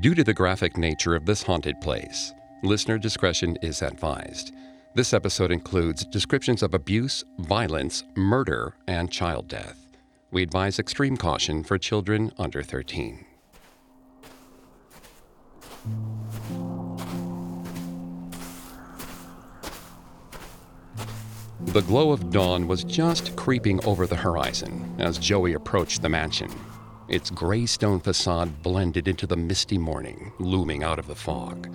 Due to the graphic nature of this haunted place, listener discretion is advised. This episode includes descriptions of abuse, violence, murder, and child death. We advise extreme caution for children under 13. The glow of dawn was just creeping over the horizon as Joey approached the mansion. Its gray stone facade blended into the misty morning, looming out of the fog.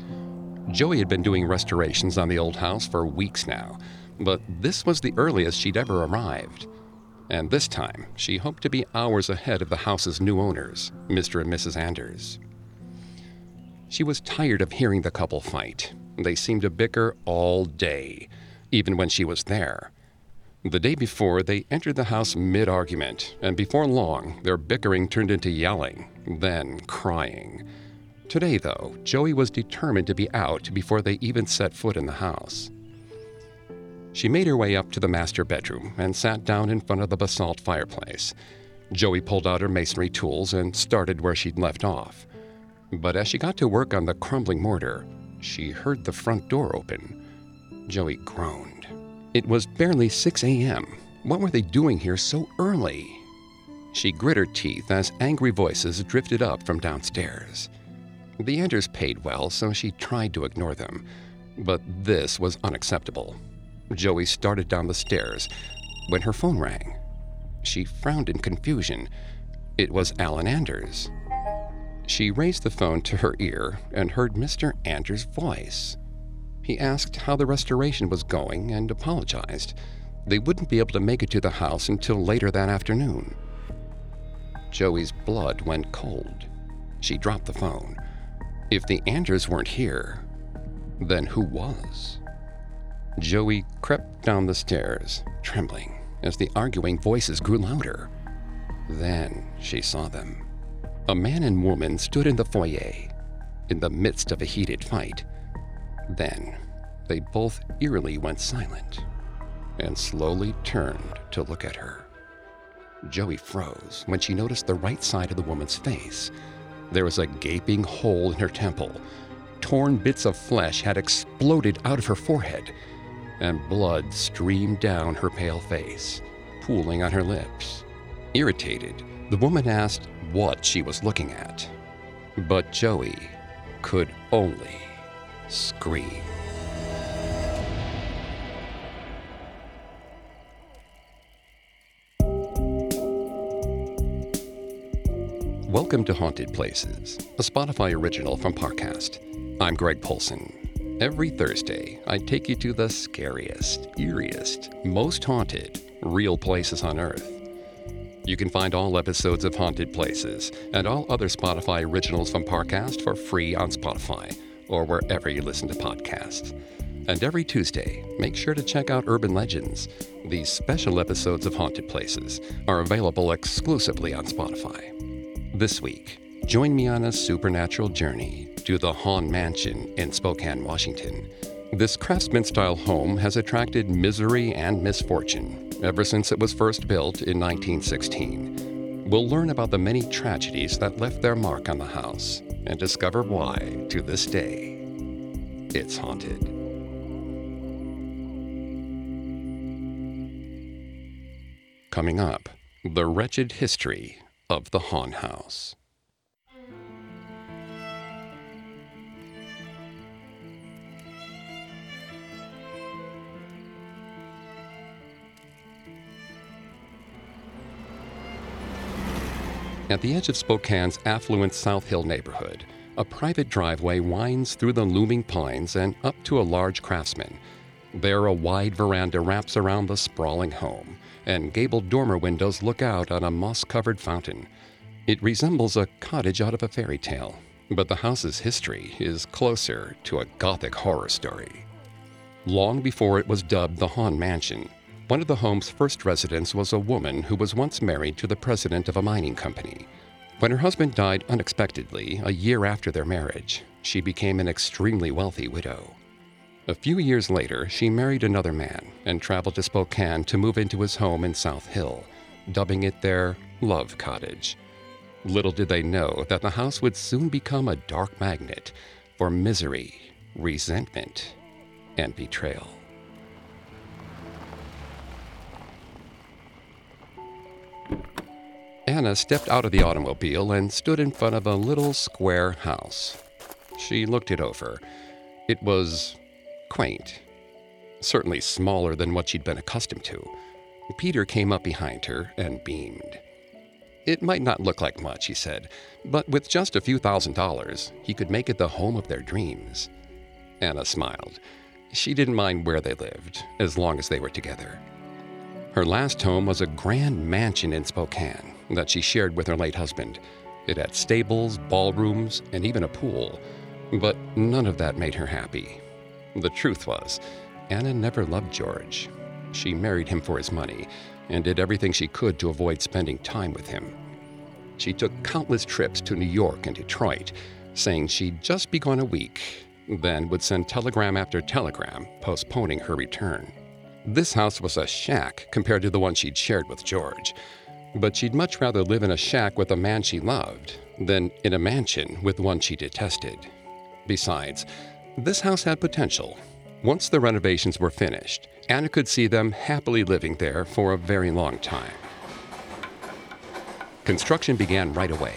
Joey had been doing restorations on the old house for weeks now, but this was the earliest she'd ever arrived. And this time, she hoped to be hours ahead of the house's new owners, Mr. and Mrs. Anders. She was tired of hearing the couple fight. They seemed to bicker all day, even when she was there. The day before, they entered the house mid argument, and before long, their bickering turned into yelling, then crying. Today, though, Joey was determined to be out before they even set foot in the house. She made her way up to the master bedroom and sat down in front of the basalt fireplace. Joey pulled out her masonry tools and started where she'd left off. But as she got to work on the crumbling mortar, she heard the front door open. Joey groaned. It was barely 6 a.m. What were they doing here so early? She grit her teeth as angry voices drifted up from downstairs. The Anders paid well, so she tried to ignore them. But this was unacceptable. Joey started down the stairs when her phone rang. She frowned in confusion. It was Alan Anders. She raised the phone to her ear and heard Mr. Anders' voice. He asked how the restoration was going and apologized. They wouldn't be able to make it to the house until later that afternoon. Joey's blood went cold. She dropped the phone. If the Anders weren't here, then who was? Joey crept down the stairs, trembling, as the arguing voices grew louder. Then she saw them. A man and woman stood in the foyer, in the midst of a heated fight. Then they both eerily went silent and slowly turned to look at her. Joey froze when she noticed the right side of the woman's face. There was a gaping hole in her temple. Torn bits of flesh had exploded out of her forehead, and blood streamed down her pale face, pooling on her lips. Irritated, the woman asked what she was looking at. But Joey could only scream. Welcome to Haunted Places, a Spotify original from Parcast. I'm Greg Polcyn. Every Thursday, I take you to the scariest, eeriest, most haunted, real places on Earth. You can find all episodes of Haunted Places and all other Spotify originals from Parcast for free on Spotify or wherever you listen to podcasts. And every Tuesday, make sure to check out Urban Legends. These special episodes of Haunted Places are available exclusively on Spotify. This week, join me on a supernatural journey to the Hahn Mansion in Spokane, Washington. This craftsman style home has attracted misery and misfortune ever since it was first built in 1916. We'll learn about the many tragedies that left their mark on the house and discover why, to this day, it's haunted. Coming up, the wretched history of the Hahn House. At the edge of Spokane's affluent South Hill neighborhood, a private driveway winds through the looming pines and up to a large craftsman. There, a wide veranda wraps around the sprawling home, and gabled dormer windows look out on a moss covered fountain. It resembles a cottage out of a fairy tale, but the house's history is closer to a gothic horror story. Long before it was dubbed the Hahn Mansion, one of the home's first residents was a woman who was once married to the president of a mining company. When her husband died unexpectedly a year after their marriage, she became an extremely wealthy widow. A few years later, she married another man and traveled to Spokane to move into his home in South Hill, dubbing it their Love Cottage. Little did they know that the house would soon become a dark magnet for misery, resentment, and betrayal. Anna stepped out of the automobile and stood in front of a little square house. She looked it over. It was quaint, certainly smaller than what she'd been accustomed to. Peter came up behind her and beamed. It might not look like much, he said, but with just a few thousand dollars, he could make it the home of their dreams. Anna smiled. She didn't mind where they lived, as long as they were together. Her last home was a grand mansion in Spokane that she shared with her late husband. It had stables, ballrooms, and even a pool, but none of that made her happy. The truth was, Anna never loved George. She married him for his money and did everything she could to avoid spending time with him. She took countless trips to New York and Detroit, saying she'd just be gone a week, then would send telegram after telegram postponing her return. This house was a shack compared to the one she'd shared with George, but she'd much rather live in a shack with a man she loved than in a mansion with one she detested. Besides, this house had potential. Once the renovations were finished, Anna could see them happily living there for a very long time. Construction began right away.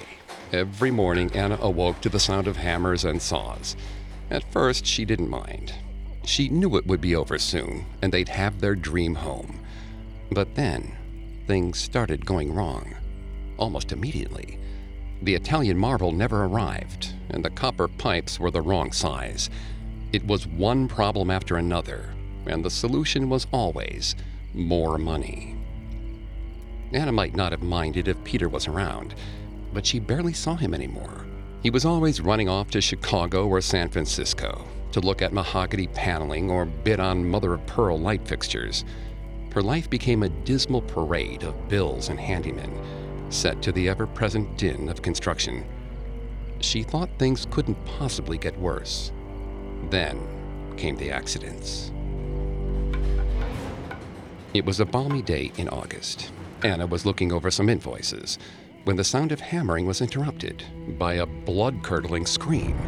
Every morning, Anna awoke to the sound of hammers and saws. At first, she didn't mind. She knew it would be over soon, and they'd have their dream home. But then, things started going wrong. Almost immediately. The Italian marble never arrived, and the copper pipes were the wrong size. It was one problem after another, and the solution was always more money. Anna might not have minded if Peter was around, but she barely saw him anymore. He was always running off to Chicago or San Francisco to look at mahogany paneling or bid on mother of pearl light fixtures. Her life became a dismal parade of bills and handymen, set to the ever present din of construction. She thought things couldn't possibly get worse. Then came the accidents. It was a balmy day in August. Anna was looking over some invoices when the sound of hammering was interrupted by a blood curdling scream.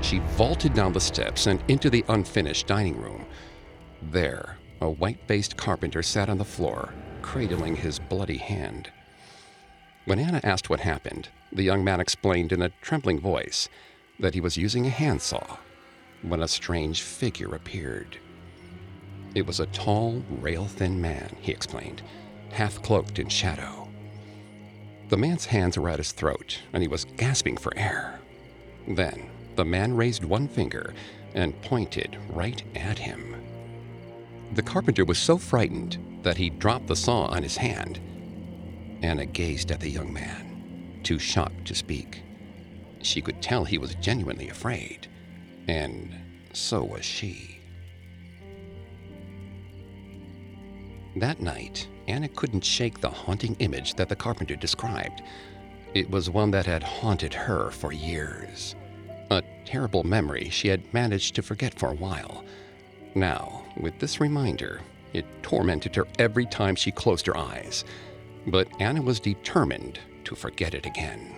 She vaulted down the steps and into the unfinished dining room. There, a white faced carpenter sat on the floor, cradling his bloody hand. When Anna asked what happened, the young man explained in a trembling voice that he was using a handsaw when a strange figure appeared. It was a tall, rail thin man, he explained, half cloaked in shadow. The man's hands were at his throat, and he was gasping for air. Then, the man raised one finger and pointed right at him. The carpenter was so frightened that he dropped the saw on his hand. Anna gazed at the young man, too shocked to speak. She could tell he was genuinely afraid, and so was she. That night, Anna couldn't shake the haunting image that the carpenter described. It was one that had haunted her for years. A terrible memory she had managed to forget for a while. Now, with this reminder, it tormented her every time she closed her eyes. But Anna was determined to forget it again.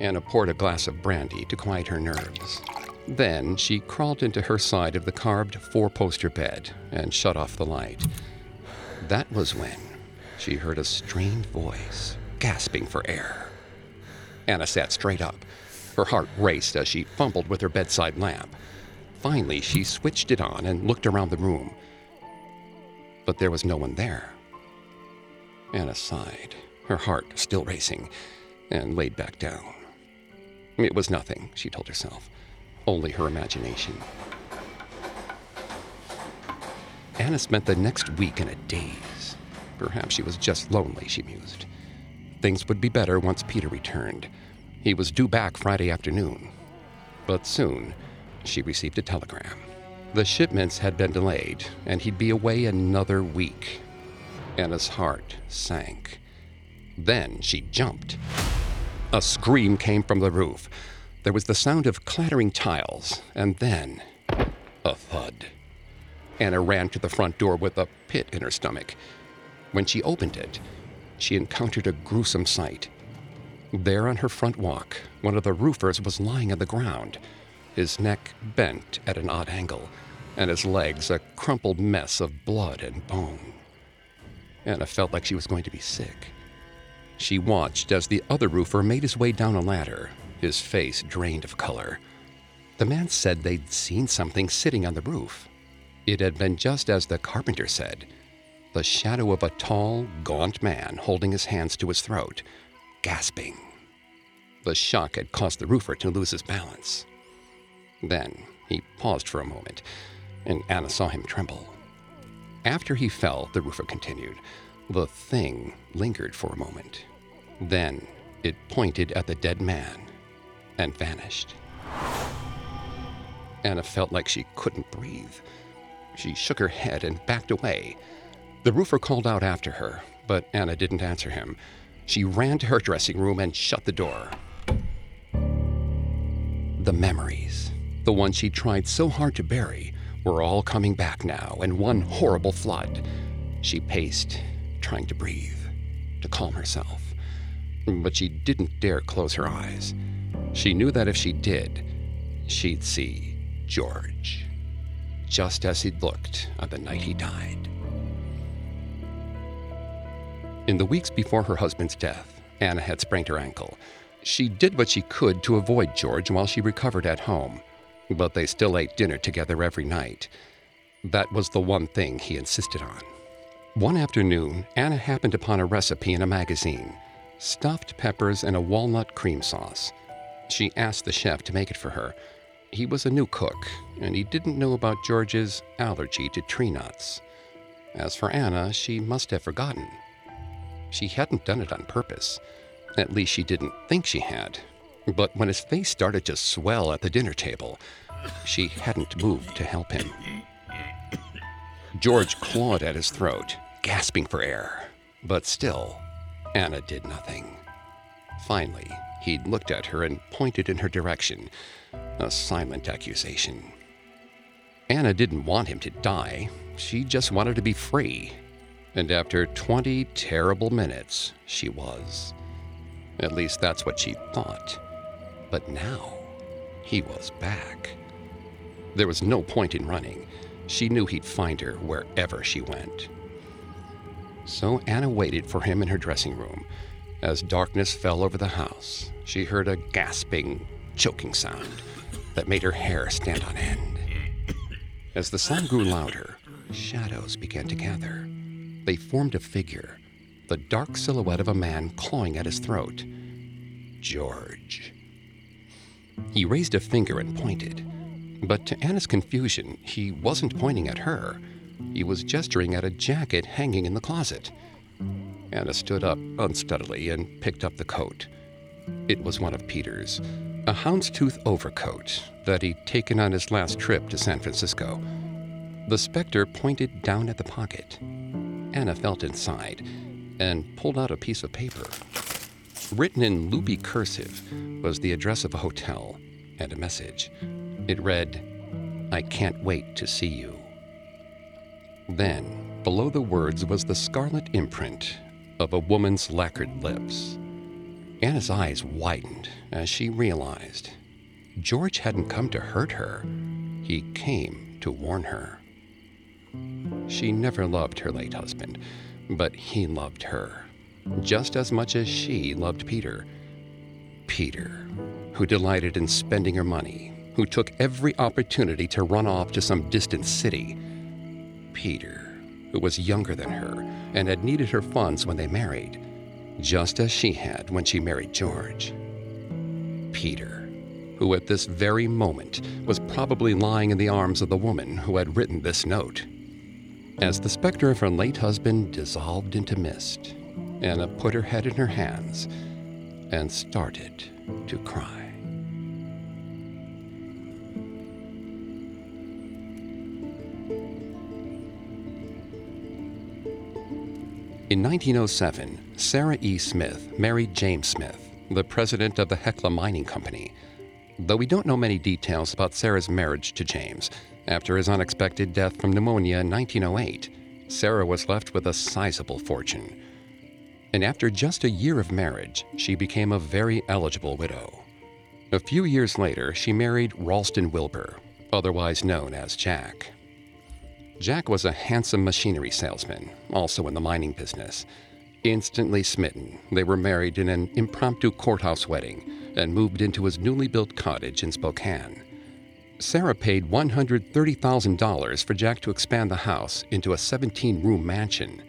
Anna poured a glass of brandy to quiet her nerves. Then she crawled into her side of the carved four poster bed and shut off the light. That was when she heard a strained voice gasping for air. Anna sat straight up. Her heart raced as she fumbled with her bedside lamp. Finally, she switched it on and looked around the room. But there was no one there. Anna sighed, her heart still racing, and laid back down. It was nothing, she told herself, only her imagination. Anna spent the next week in a daze. Perhaps she was just lonely, she mused. Things would be better once Peter returned. He was due back Friday afternoon. But soon, she received a telegram. The shipments had been delayed, and he'd be away another week. Anna's heart sank. Then she jumped. A scream came from the roof. There was the sound of clattering tiles, and then a thud. Anna ran to the front door with a pit in her stomach. When she opened it, she encountered a gruesome sight. There on her front walk, one of the roofers was lying on the ground, his neck bent at an odd angle, and his legs a crumpled mess of blood and bone. Anna felt like she was going to be sick. She watched as the other roofer made his way down a ladder, his face drained of color. The man said they'd seen something sitting on the roof. It had been just as the carpenter said the shadow of a tall, gaunt man holding his hands to his throat, gasping. The shock had caused the roofer to lose his balance. Then he paused for a moment, and Anna saw him tremble. After he fell, the roofer continued, the thing lingered for a moment. Then it pointed at the dead man and vanished. Anna felt like she couldn't breathe. She shook her head and backed away. The roofer called out after her, but Anna didn't answer him. She ran to her dressing room and shut the door. The memories, the ones she tried so hard to bury, were all coming back now in one horrible flood. She paced, trying to breathe, to calm herself. But she didn't dare close her eyes. She knew that if she did, she'd see George, just as he'd looked on the night he died. In the weeks before her husband's death, Anna had sprained her ankle. She did what she could to avoid George while she recovered at home, but they still ate dinner together every night. That was the one thing he insisted on. One afternoon, Anna happened upon a recipe in a magazine stuffed peppers and a walnut cream sauce. She asked the chef to make it for her. He was a new cook, and he didn't know about George's allergy to tree nuts. As for Anna, she must have forgotten. She hadn't done it on purpose. At least she didn't think she had. But when his face started to swell at the dinner table, she hadn't moved to help him. George clawed at his throat, gasping for air. But still, Anna did nothing. Finally, he looked at her and pointed in her direction, a silent accusation. Anna didn't want him to die. She just wanted to be free. And after 20 terrible minutes, she was. At least that's what she thought. But now, he was back. There was no point in running. She knew he'd find her wherever she went. So Anna waited for him in her dressing room. As darkness fell over the house, she heard a gasping, choking sound that made her hair stand on end. As the sound grew louder, shadows began to gather. They formed a figure, the dark silhouette of a man clawing at his throat. George. He raised a finger and pointed. But to Anna's confusion, he wasn't pointing at her. He was gesturing at a jacket hanging in the closet. Anna stood up unsteadily and picked up the coat. It was one of Peter's, a houndstooth overcoat that he'd taken on his last trip to San Francisco. The specter pointed down at the pocket. Anna felt inside and pulled out a piece of paper. Written in loopy cursive was the address of a hotel and a message. It read, I can't wait to see you. Then, below the words was the scarlet imprint of a woman's lacquered lips. Anna's eyes widened as she realized George hadn't come to hurt her, he came to warn her. She never loved her late husband, but he loved her just as much as she loved Peter. Peter, who delighted in spending her money, who took every opportunity to run off to some distant city Peter, who was younger than her and had needed her funds when they married, just as she had when she married George. Peter, who at this very moment was probably lying in the arms of the woman who had written this note. As the specter of her late husband dissolved into mist, Anna put her head in her hands and started to cry. In 1907, Sarah E. Smith married James Smith, the president of the Hecla Mining Company. Though we don't know many details about Sarah's marriage to James, after his unexpected death from pneumonia in 1908, Sarah was left with a sizable fortune. And after just a year of marriage, she became a very eligible widow. A few years later, she married Ralston Wilbur, otherwise known as Jack. Jack was a handsome machinery salesman, also in the mining business. Instantly smitten, they were married in an impromptu courthouse wedding and moved into his newly built cottage in Spokane. Sarah paid $130,000 for Jack to expand the house into a 17 room mansion.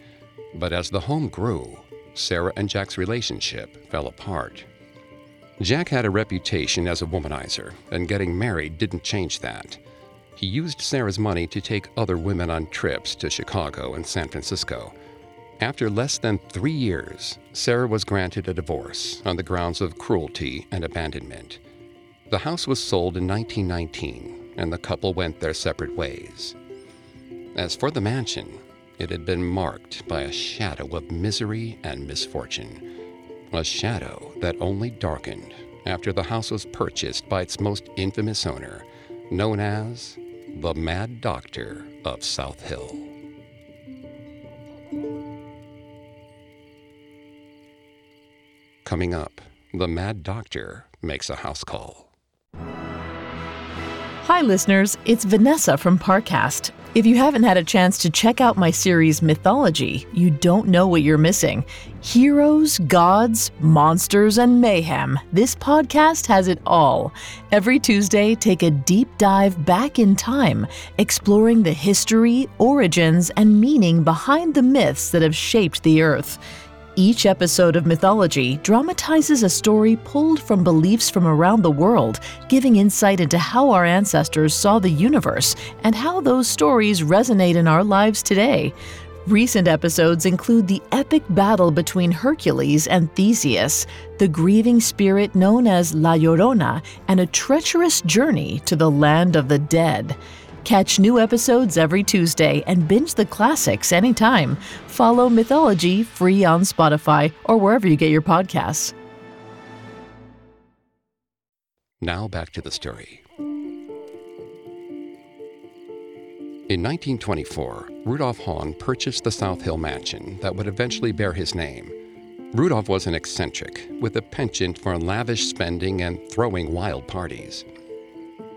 But as the home grew, Sarah and Jack's relationship fell apart. Jack had a reputation as a womanizer, and getting married didn't change that. He used Sarah's money to take other women on trips to Chicago and San Francisco. After less than three years, Sarah was granted a divorce on the grounds of cruelty and abandonment. The house was sold in 1919, and the couple went their separate ways. As for the mansion, it had been marked by a shadow of misery and misfortune. A shadow that only darkened after the house was purchased by its most infamous owner, known as the Mad Doctor of South Hill. Coming up, the Mad Doctor makes a house call. Hi, listeners. It's Vanessa from Parcast. If you haven't had a chance to check out my series Mythology, you don't know what you're missing. Heroes, gods, monsters, and mayhem. This podcast has it all. Every Tuesday, take a deep dive back in time, exploring the history, origins, and meaning behind the myths that have shaped the earth. Each episode of Mythology dramatizes a story pulled from beliefs from around the world, giving insight into how our ancestors saw the universe and how those stories resonate in our lives today. Recent episodes include the epic battle between Hercules and Theseus, the grieving spirit known as La Llorona, and a treacherous journey to the land of the dead. Catch new episodes every Tuesday and binge the classics anytime. Follow Mythology free on Spotify or wherever you get your podcasts. Now back to the story. In 1924, Rudolph Hahn purchased the South Hill mansion that would eventually bear his name. Rudolph was an eccentric with a penchant for lavish spending and throwing wild parties.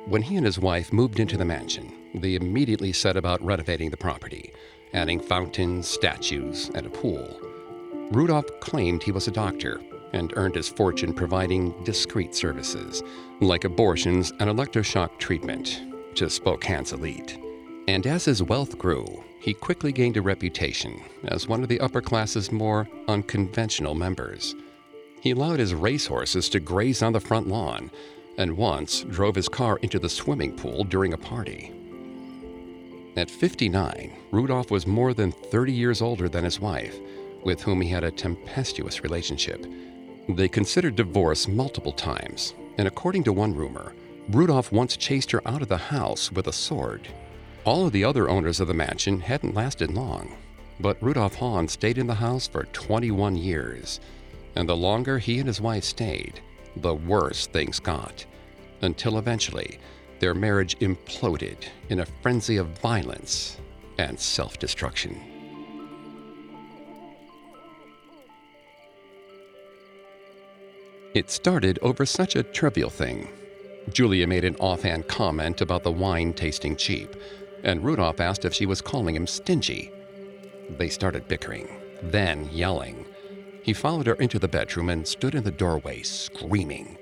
When he and his wife moved into the mansion, they immediately set about renovating the property, adding fountains, statues, and a pool. Rudolph claimed he was a doctor and earned his fortune providing discreet services, like abortions and electroshock treatment, to Spokane's elite. And as his wealth grew, he quickly gained a reputation as one of the upper class's more unconventional members. He allowed his racehorses to graze on the front lawn, and once drove his car into the swimming pool during a party. At 59, Rudolph was more than 30 years older than his wife, with whom he had a tempestuous relationship. They considered divorce multiple times, and according to one rumor, Rudolph once chased her out of the house with a sword. All of the other owners of the mansion hadn't lasted long, but Rudolph Hahn stayed in the house for 21 years, and the longer he and his wife stayed, the worse things got, until eventually their marriage imploded in a frenzy of violence and self destruction. It started over such a trivial thing. Julia made an offhand comment about the wine tasting cheap, and Rudolph asked if she was calling him stingy. They started bickering, then yelling. He followed her into the bedroom and stood in the doorway, screaming.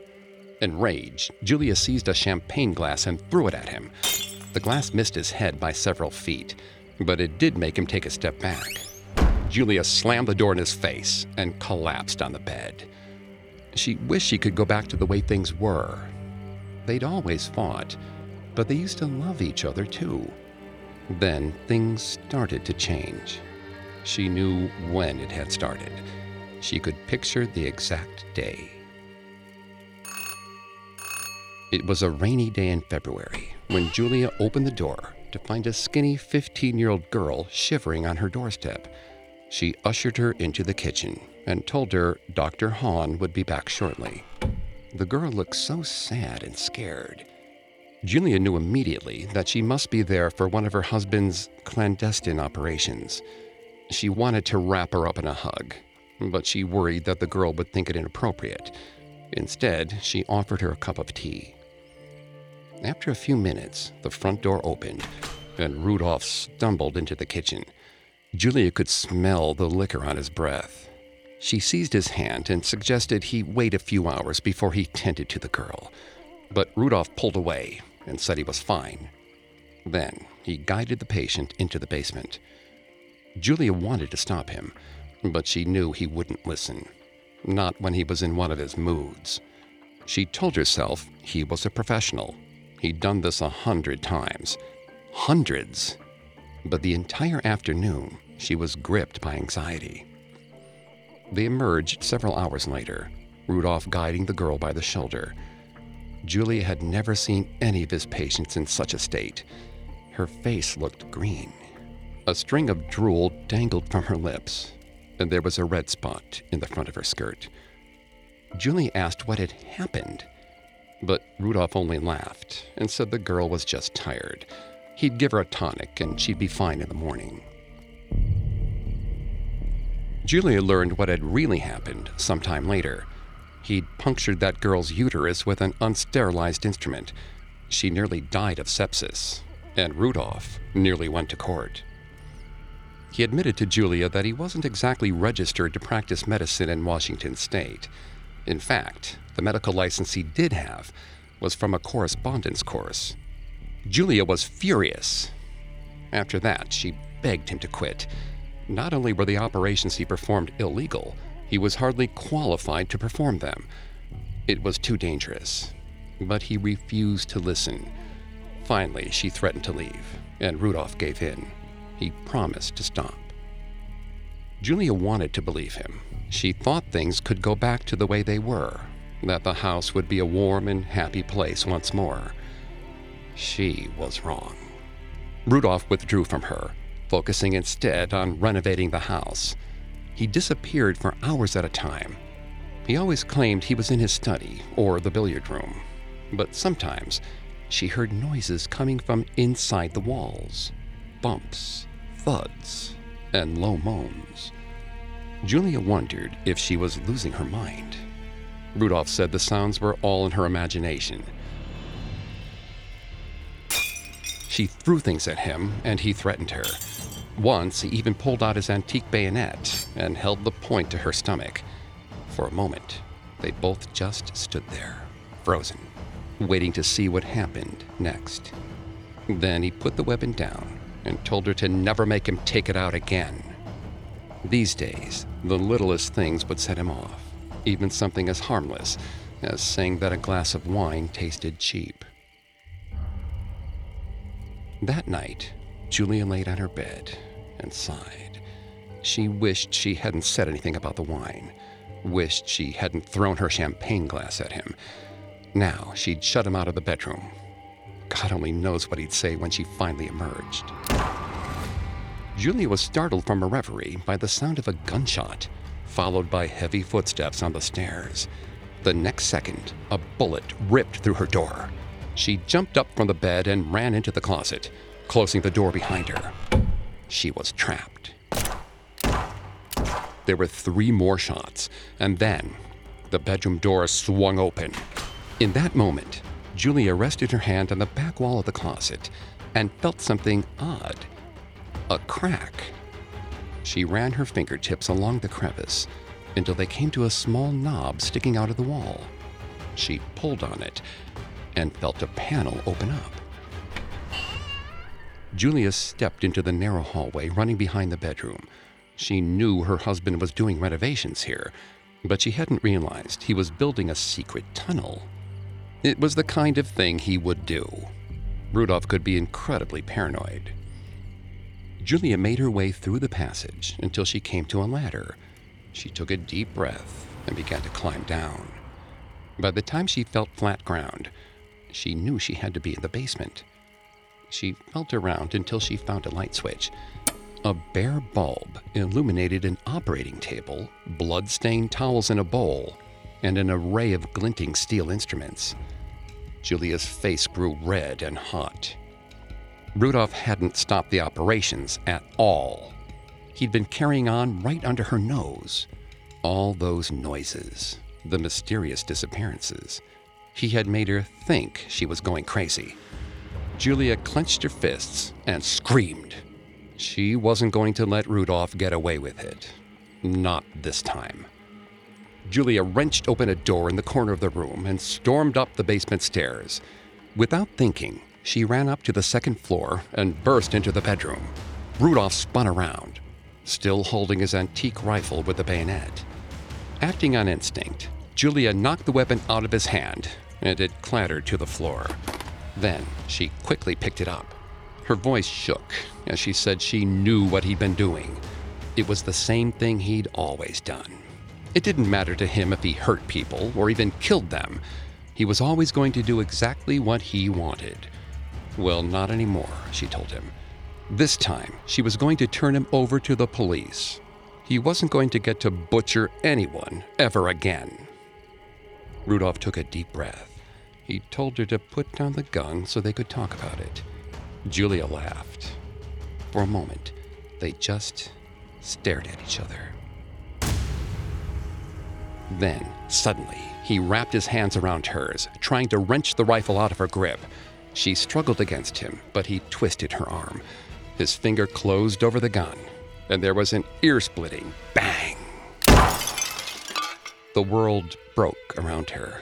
Enraged, Julia seized a champagne glass and threw it at him. The glass missed his head by several feet, but it did make him take a step back. Julia slammed the door in his face and collapsed on the bed. She wished she could go back to the way things were. They'd always fought, but they used to love each other too. Then things started to change. She knew when it had started. She could picture the exact day. It was a rainy day in February when Julia opened the door to find a skinny 15 year old girl shivering on her doorstep. She ushered her into the kitchen and told her Dr. Hahn would be back shortly. The girl looked so sad and scared. Julia knew immediately that she must be there for one of her husband's clandestine operations. She wanted to wrap her up in a hug, but she worried that the girl would think it inappropriate. Instead, she offered her a cup of tea. After a few minutes, the front door opened, and Rudolph stumbled into the kitchen. Julia could smell the liquor on his breath. She seized his hand and suggested he wait a few hours before he tended to the girl. But Rudolph pulled away and said he was fine. Then he guided the patient into the basement. Julia wanted to stop him, but she knew he wouldn't listen. Not when he was in one of his moods. She told herself he was a professional. He'd done this a hundred times. Hundreds! But the entire afternoon, she was gripped by anxiety. They emerged several hours later, Rudolph guiding the girl by the shoulder. Julia had never seen any of his patients in such a state. Her face looked green. A string of drool dangled from her lips, and there was a red spot in the front of her skirt. Julie asked what had happened, but Rudolph only laughed and said the girl was just tired. He'd give her a tonic and she'd be fine in the morning. Julia learned what had really happened sometime later. He'd punctured that girl's uterus with an unsterilized instrument. She nearly died of sepsis, and Rudolph nearly went to court. He admitted to Julia that he wasn't exactly registered to practice medicine in Washington state. In fact, the medical license he did have was from a correspondence course. Julia was furious. After that, she begged him to quit. Not only were the operations he performed illegal, he was hardly qualified to perform them. It was too dangerous. But he refused to listen. Finally, she threatened to leave, and Rudolph gave in. He promised to stop. Julia wanted to believe him. She thought things could go back to the way they were, that the house would be a warm and happy place once more. She was wrong. Rudolph withdrew from her, focusing instead on renovating the house. He disappeared for hours at a time. He always claimed he was in his study or the billiard room, but sometimes she heard noises coming from inside the walls bumps, thuds, and low moans. Julia wondered if she was losing her mind. Rudolph said the sounds were all in her imagination. She threw things at him, and he threatened her. Once, he even pulled out his antique bayonet and held the point to her stomach. For a moment, they both just stood there, frozen, waiting to see what happened next. Then he put the weapon down and told her to never make him take it out again. These days, the littlest things would set him off, even something as harmless as saying that a glass of wine tasted cheap. That night, Julia laid on her bed and sighed. She wished she hadn't said anything about the wine, wished she hadn't thrown her champagne glass at him. Now she'd shut him out of the bedroom. God only knows what he'd say when she finally emerged. Julia was startled from her reverie by the sound of a gunshot, followed by heavy footsteps on the stairs. The next second, a bullet ripped through her door. She jumped up from the bed and ran into the closet, closing the door behind her. She was trapped. There were three more shots, and then the bedroom door swung open. In that moment, Julia rested her hand on the back wall of the closet and felt something odd a crack. She ran her fingertips along the crevice until they came to a small knob sticking out of the wall. She pulled on it and felt a panel open up. Julia stepped into the narrow hallway running behind the bedroom. She knew her husband was doing renovations here, but she hadn't realized he was building a secret tunnel. It was the kind of thing he would do. Rudolph could be incredibly paranoid. Julia made her way through the passage until she came to a ladder. She took a deep breath and began to climb down. By the time she felt flat ground, she knew she had to be in the basement. She felt around until she found a light switch. A bare bulb illuminated an operating table, blood-stained towels in a bowl, and an array of glinting steel instruments. Julia's face grew red and hot. Rudolph hadn't stopped the operations at all. He'd been carrying on right under her nose. all those noises, the mysterious disappearances. He had made her think she was going crazy. Julia clenched her fists and screamed. She wasn't going to let Rudolph get away with it. Not this time. Julia wrenched open a door in the corner of the room and stormed up the basement stairs. Without thinking, she ran up to the second floor and burst into the bedroom. Rudolph spun around, still holding his antique rifle with the bayonet. Acting on instinct, Julia knocked the weapon out of his hand and it clattered to the floor. Then she quickly picked it up. Her voice shook as she said she knew what he'd been doing. It was the same thing he'd always done. It didn't matter to him if he hurt people or even killed them. He was always going to do exactly what he wanted. Well, not anymore, she told him. This time, she was going to turn him over to the police. He wasn't going to get to butcher anyone ever again. Rudolph took a deep breath. He told her to put down the gun so they could talk about it. Julia laughed. For a moment, they just stared at each other. Then, suddenly, he wrapped his hands around hers, trying to wrench the rifle out of her grip. She struggled against him, but he twisted her arm. His finger closed over the gun, and there was an ear splitting bang. The world broke around her.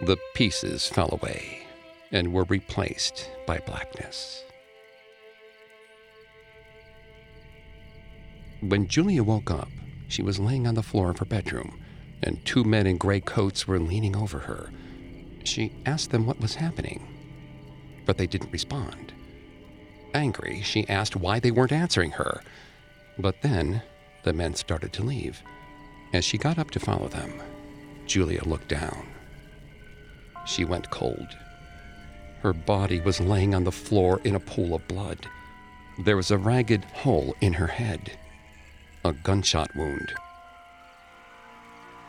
The pieces fell away and were replaced by blackness. When Julia woke up, she was laying on the floor of her bedroom, and two men in gray coats were leaning over her. She asked them what was happening, but they didn't respond. Angry, she asked why they weren't answering her. But then the men started to leave. As she got up to follow them, Julia looked down. She went cold. Her body was laying on the floor in a pool of blood. There was a ragged hole in her head, a gunshot wound.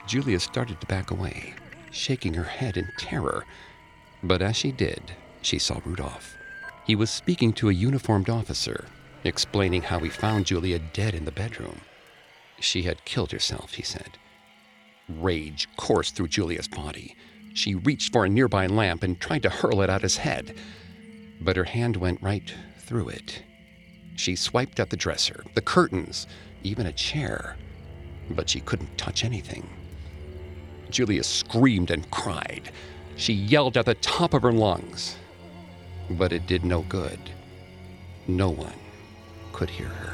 Julia started to back away, shaking her head in terror. But as she did, she saw Rudolph. He was speaking to a uniformed officer, explaining how he found Julia dead in the bedroom. She had killed herself, he said. Rage coursed through Julia's body. She reached for a nearby lamp and tried to hurl it at his head, but her hand went right through it. She swiped at the dresser, the curtains, even a chair, but she couldn't touch anything. Julia screamed and cried. She yelled at the top of her lungs, but it did no good. No one could hear her.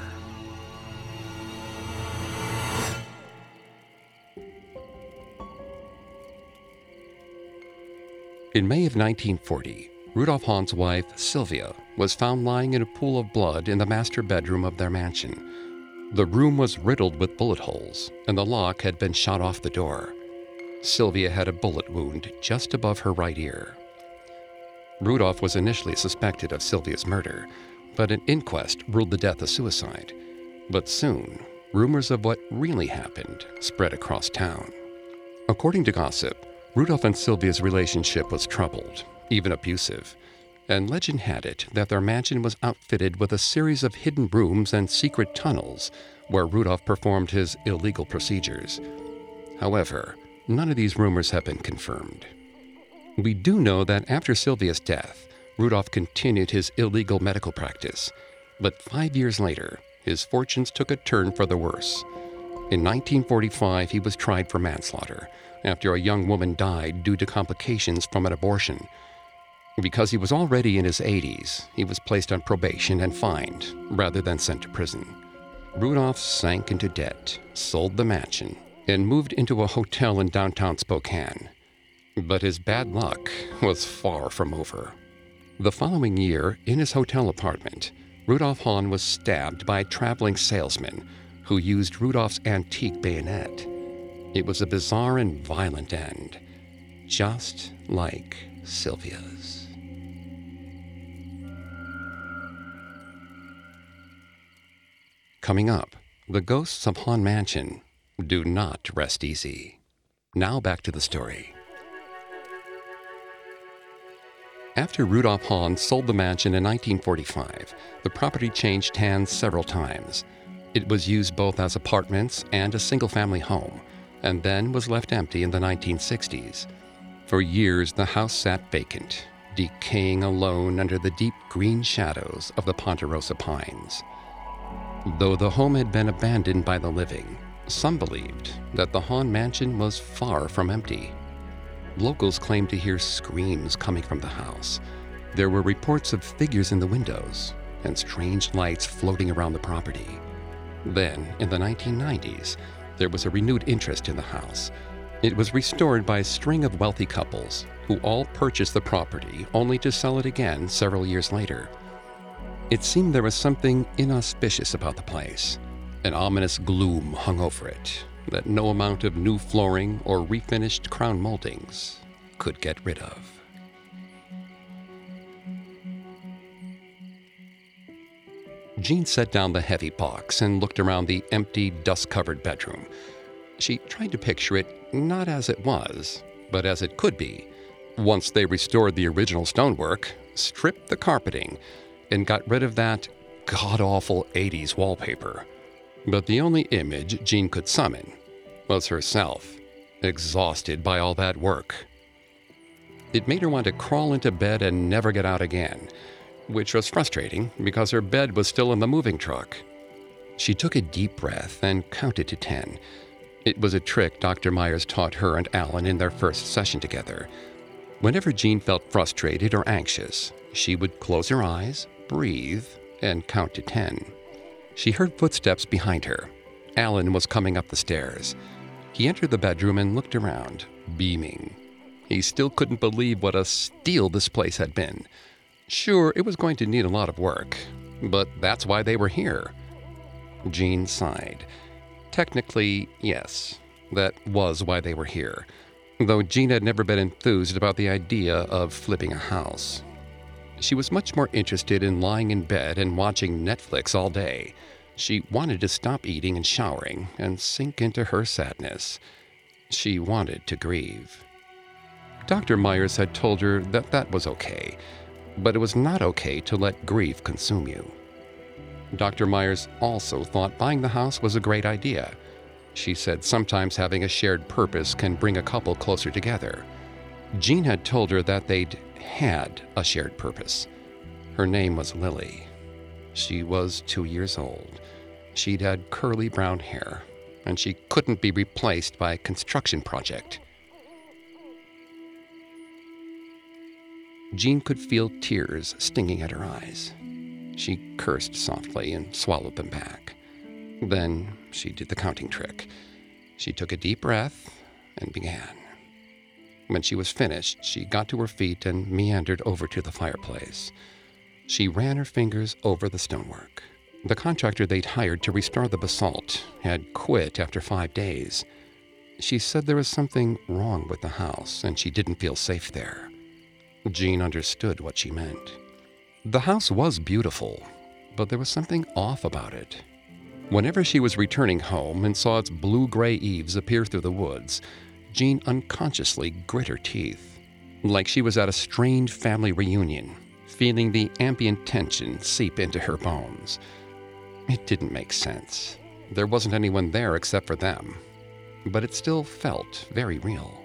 In May of 1940, Rudolf Hahn's wife, Sylvia, was found lying in a pool of blood in the master bedroom of their mansion. The room was riddled with bullet holes, and the lock had been shot off the door. Sylvia had a bullet wound just above her right ear. Rudolph was initially suspected of Sylvia's murder, but an inquest ruled the death a suicide. But soon, rumors of what really happened spread across town. According to gossip, Rudolph and Sylvia's relationship was troubled, even abusive, and legend had it that their mansion was outfitted with a series of hidden rooms and secret tunnels where Rudolph performed his illegal procedures. However, none of these rumors have been confirmed. We do know that after Sylvia's death, Rudolph continued his illegal medical practice, but five years later, his fortunes took a turn for the worse. In 1945, he was tried for manslaughter after a young woman died due to complications from an abortion. Because he was already in his 80s, he was placed on probation and fined rather than sent to prison. Rudolph sank into debt, sold the mansion, and moved into a hotel in downtown Spokane. But his bad luck was far from over. The following year, in his hotel apartment, Rudolf Hahn was stabbed by a traveling salesman who used Rudolf's antique bayonet. It was a bizarre and violent end, just like Sylvia's. Coming up, the ghosts of Hahn Mansion do not rest easy. Now back to the story. After Rudolph Hahn sold the mansion in 1945, the property changed hands several times. It was used both as apartments and a single family home. and then was left empty in the 1960s. For years, the house sat vacant, decaying alone under the deep green shadows of the Ponderosa pines. Though the home had been abandoned by the living, some believed that the Hahn mansion was far from empty. Locals claimed to hear screams coming from the house. There were reports of figures in the windows and strange lights floating around the property. Then, in the 1990s, there was a renewed interest in the house. It was restored by a string of wealthy couples who all purchased the property only to sell it again several years later. It seemed there was something inauspicious about the place. An ominous gloom hung over it that no amount of new flooring or refinished crown moldings could get rid of. Jean set down the heavy box and looked around the empty, dust covered bedroom. She tried to picture it not as it was, but as it could be. Once they restored the original stonework, stripped the carpeting, and got rid of that god awful 80s wallpaper. But the only image Jean could summon was herself, exhausted by all that work. It made her want to crawl into bed and never get out again, which was frustrating because her bed was still in the moving truck. She took a deep breath and counted to 10. It was a trick Dr. Myers taught her and Alan in their first session together. Whenever Jean felt frustrated or anxious, she would close her eyes, breathe, and count to 10. She heard footsteps behind her. Alan was coming up the stairs. He entered the bedroom and looked around, beaming. He still couldn't believe what a steal this place had been. Sure, it was going to need a lot of work, but that's why they were here. Jean sighed. Technically, yes, that was why they were here, though Jean had never been enthused about the idea of flipping a house. She was much more interested in lying in bed and watching Netflix all day. She wanted to stop eating and showering and sink into her sadness. She wanted to grieve. Dr. Myers had told her that that was okay, but it was not okay to let grief consume you. Dr. Myers also thought buying the house was a great idea. She said sometimes having a shared purpose can bring a couple closer together. Jean had told her that they'd had a shared purpose. Her name was Lily. She was two years old. She'd had curly brown hair, and she couldn't be replaced by a construction project. Jean could feel tears stinging at her eyes. She cursed softly and swallowed them back. Then she did the counting trick. She took a deep breath and began. When she was finished, she got to her feet and meandered over to the fireplace. She ran her fingers over the stonework. The contractor they'd hired to restore the basalt had quit after five days. She said there was something wrong with the house and she didn't feel safe there. Jean understood what she meant. The house was beautiful, but there was something off about it. Whenever she was returning home and saw its blue gray eaves appear through the woods, Jean unconsciously grit her teeth, like she was at a strained family reunion, feeling the ambient tension seep into her bones. It didn't make sense. There wasn't anyone there except for them, but it still felt very real.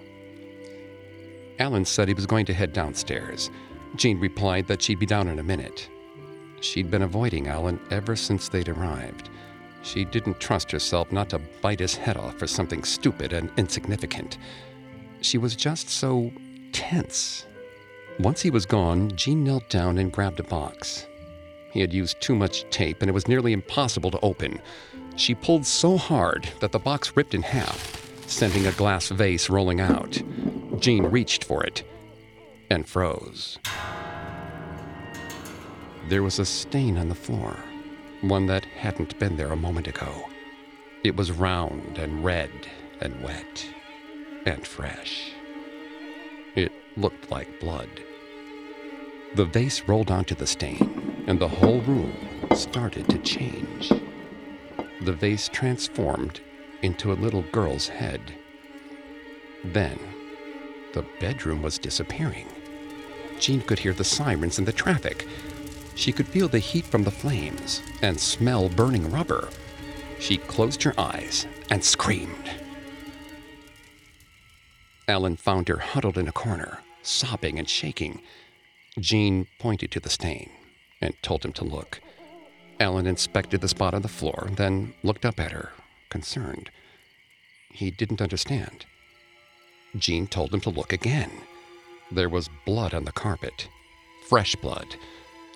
Alan said he was going to head downstairs. Jean replied that she'd be down in a minute. She'd been avoiding Alan ever since they'd arrived. She didn't trust herself not to bite his head off for something stupid and insignificant. She was just so tense. Once he was gone, Jean knelt down and grabbed a box. He had used too much tape and it was nearly impossible to open. She pulled so hard that the box ripped in half, sending a glass vase rolling out. Jean reached for it and froze. There was a stain on the floor, one that hadn't been there a moment ago. It was round and red and wet and fresh. It looked like blood. The vase rolled onto the stain, and the whole room started to change. The vase transformed into a little girl's head. Then, the bedroom was disappearing. Jean could hear the sirens and the traffic. She could feel the heat from the flames and smell burning rubber. She closed her eyes and screamed. Alan found her huddled in a corner, sobbing and shaking. Jean pointed to the stain and told him to look. Alan inspected the spot on the floor, then looked up at her, concerned. He didn't understand. Jean told him to look again. There was blood on the carpet, fresh blood,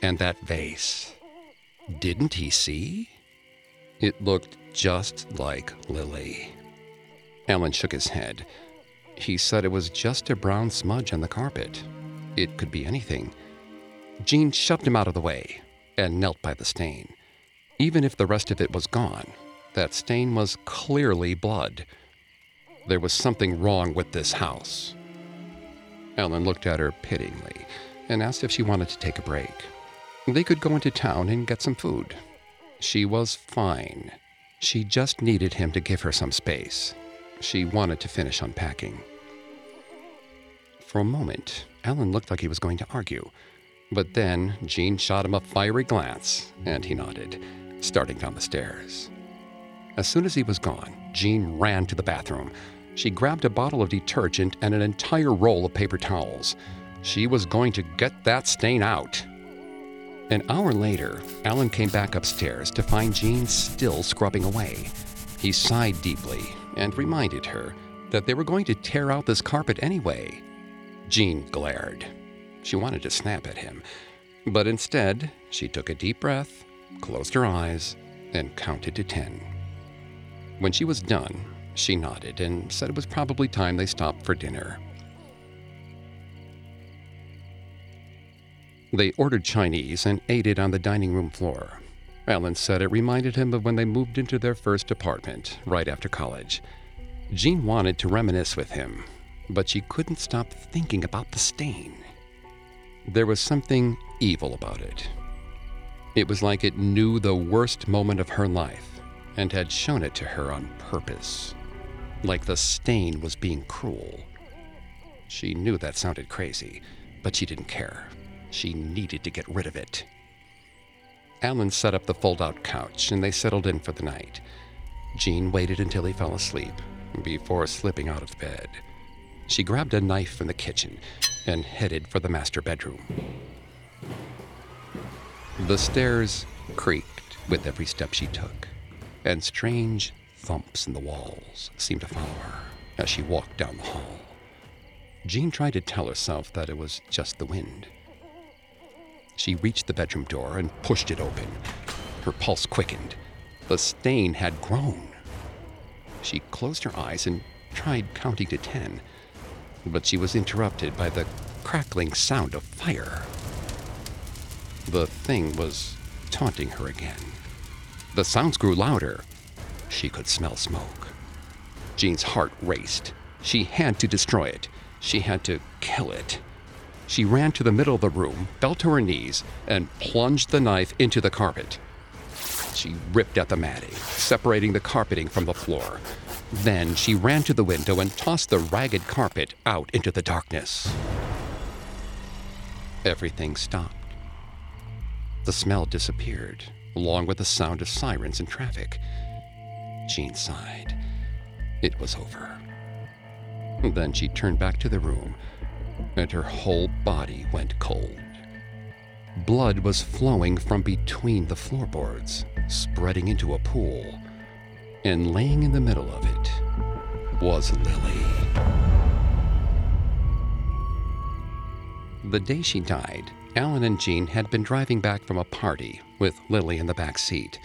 and that vase. Didn't he see? It looked just like Lily. Alan shook his head. He said it was just a brown smudge on the carpet. It could be anything. Jean shoved him out of the way and knelt by the stain. Even if the rest of it was gone, that stain was clearly blood. There was something wrong with this house. Ellen looked at her pityingly and asked if she wanted to take a break. They could go into town and get some food. She was fine. She just needed him to give her some space. She wanted to finish unpacking. For a moment, Alan looked like he was going to argue, but then Jean shot him a fiery glance, and he nodded, starting down the stairs. As soon as he was gone, Jean ran to the bathroom. She grabbed a bottle of detergent and an entire roll of paper towels. She was going to get that stain out. An hour later, Alan came back upstairs to find Jean still scrubbing away. He sighed deeply and reminded her that they were going to tear out this carpet anyway. Jean glared. She wanted to snap at him, but instead, she took a deep breath, closed her eyes, and counted to ten. When she was done, she nodded and said it was probably time they stopped for dinner. They ordered Chinese and ate it on the dining room floor. Alan said it reminded him of when they moved into their first apartment right after college. Jean wanted to reminisce with him, but she couldn't stop thinking about the stain. There was something evil about it. It was like it knew the worst moment of her life and had shown it to her on purpose. Like the stain was being cruel. She knew that sounded crazy, but she didn't care. She needed to get rid of it. Alan set up the fold out couch and they settled in for the night. Jean waited until he fell asleep before slipping out of bed. She grabbed a knife from the kitchen and headed for the master bedroom. The stairs creaked with every step she took, and strange thumps in the walls seemed to follow her as she walked down the hall. Jean tried to tell herself that it was just the wind. She reached the bedroom door and pushed it open. Her pulse quickened. The stain had grown. She closed her eyes and tried counting to ten, but she was interrupted by the crackling sound of fire. The thing was taunting her again. The sounds grew louder. She could smell smoke. Jean's heart raced. She had to destroy it. She had to kill it. She ran to the middle of the room, fell to her knees, and plunged the knife into the carpet. She ripped at the matting, separating the carpeting from the floor. Then she ran to the window and tossed the ragged carpet out into the darkness. Everything stopped. The smell disappeared, along with the sound of sirens and traffic. Jean sighed. It was over. Then she turned back to the room, and her whole body went cold. Blood was flowing from between the floorboards, spreading into a pool, and laying in the middle of it was Lily. The day she died, Alan and Jean had been driving back from a party with Lily in the back seat.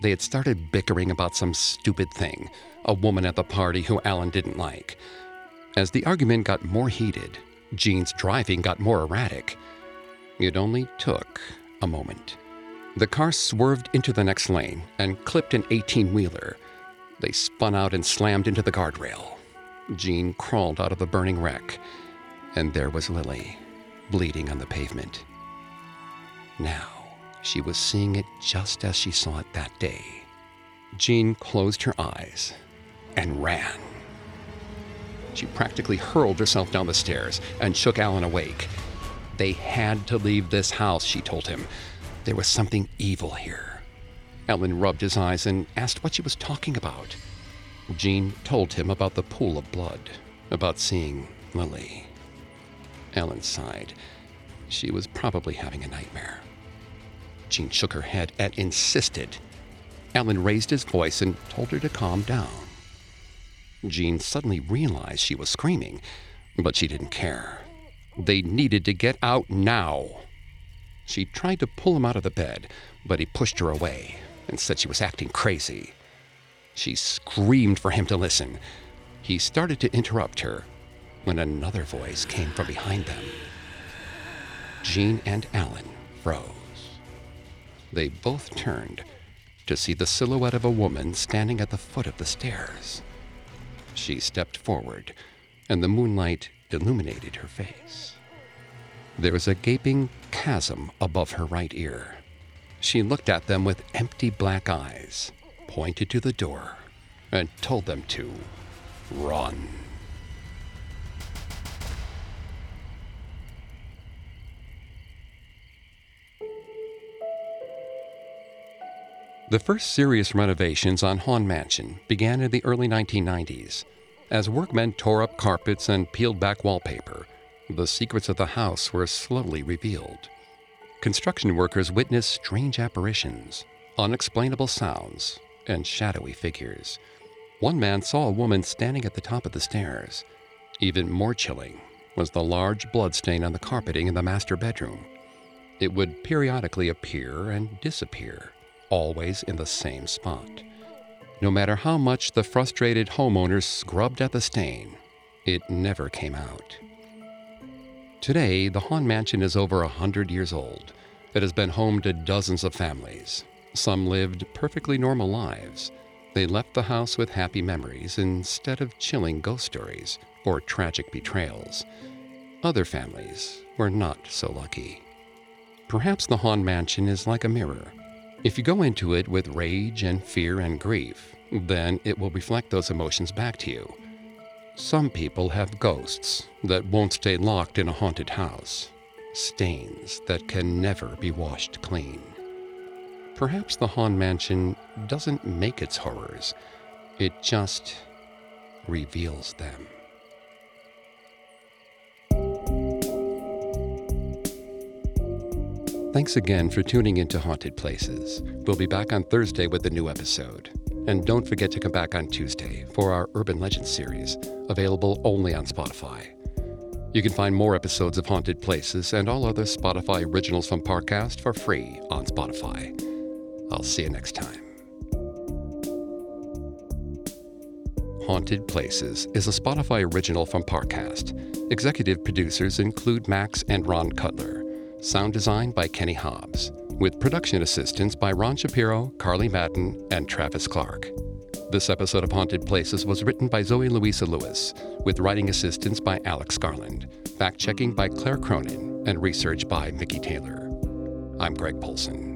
They had started bickering about some stupid thing, a woman at the party who Alan didn't like. As the argument got more heated, Jean's driving got more erratic. It only took a moment. The car swerved into the next lane and clipped an 18 wheeler. They spun out and slammed into the guardrail. Jean crawled out of the burning wreck, and there was Lily, bleeding on the pavement. Now, she was seeing it just as she saw it that day. Jean closed her eyes and ran. She practically hurled herself down the stairs and shook Alan awake. They had to leave this house, she told him. There was something evil here. Alan rubbed his eyes and asked what she was talking about. Jean told him about the pool of blood, about seeing Lily. Ellen sighed. She was probably having a nightmare. Jean shook her head and insisted. Ellen raised his voice and told her to calm down. Jean suddenly realized she was screaming, but she didn't care. They needed to get out now. She tried to pull him out of the bed, but he pushed her away and said she was acting crazy. She screamed for him to listen. He started to interrupt her when another voice came from behind them. Jean and Ellen froze. They both turned to see the silhouette of a woman standing at the foot of the stairs. She stepped forward, and the moonlight illuminated her face. There was a gaping chasm above her right ear. She looked at them with empty black eyes, pointed to the door, and told them to run. The first serious renovations on Hahn Mansion began in the early 1990s. As workmen tore up carpets and peeled back wallpaper, the secrets of the house were slowly revealed. Construction workers witnessed strange apparitions, unexplainable sounds, and shadowy figures. One man saw a woman standing at the top of the stairs. Even more chilling was the large bloodstain on the carpeting in the master bedroom. It would periodically appear and disappear always in the same spot. No matter how much the frustrated homeowners scrubbed at the stain, it never came out. Today, the Hahn Mansion is over a hundred years old. It has been home to dozens of families. Some lived perfectly normal lives. They left the house with happy memories instead of chilling ghost stories or tragic betrayals. Other families were not so lucky. Perhaps the Hahn Mansion is like a mirror. If you go into it with rage and fear and grief, then it will reflect those emotions back to you. Some people have ghosts that won't stay locked in a haunted house, stains that can never be washed clean. Perhaps the Hahn Mansion doesn't make its horrors, it just reveals them. Thanks again for tuning into Haunted Places. We'll be back on Thursday with a new episode. And don't forget to come back on Tuesday for our Urban Legends series, available only on Spotify. You can find more episodes of Haunted Places and all other Spotify originals from Parcast for free on Spotify. I'll see you next time. Haunted Places is a Spotify original from Parcast. Executive producers include Max and Ron Cutler. Sound design by Kenny Hobbs, with production assistance by Ron Shapiro, Carly Madden, and Travis Clark. This episode of Haunted Places was written by Zoe Louisa Lewis, with writing assistance by Alex Garland, fact checking by Claire Cronin, and research by Mickey Taylor. I'm Greg Polcyn.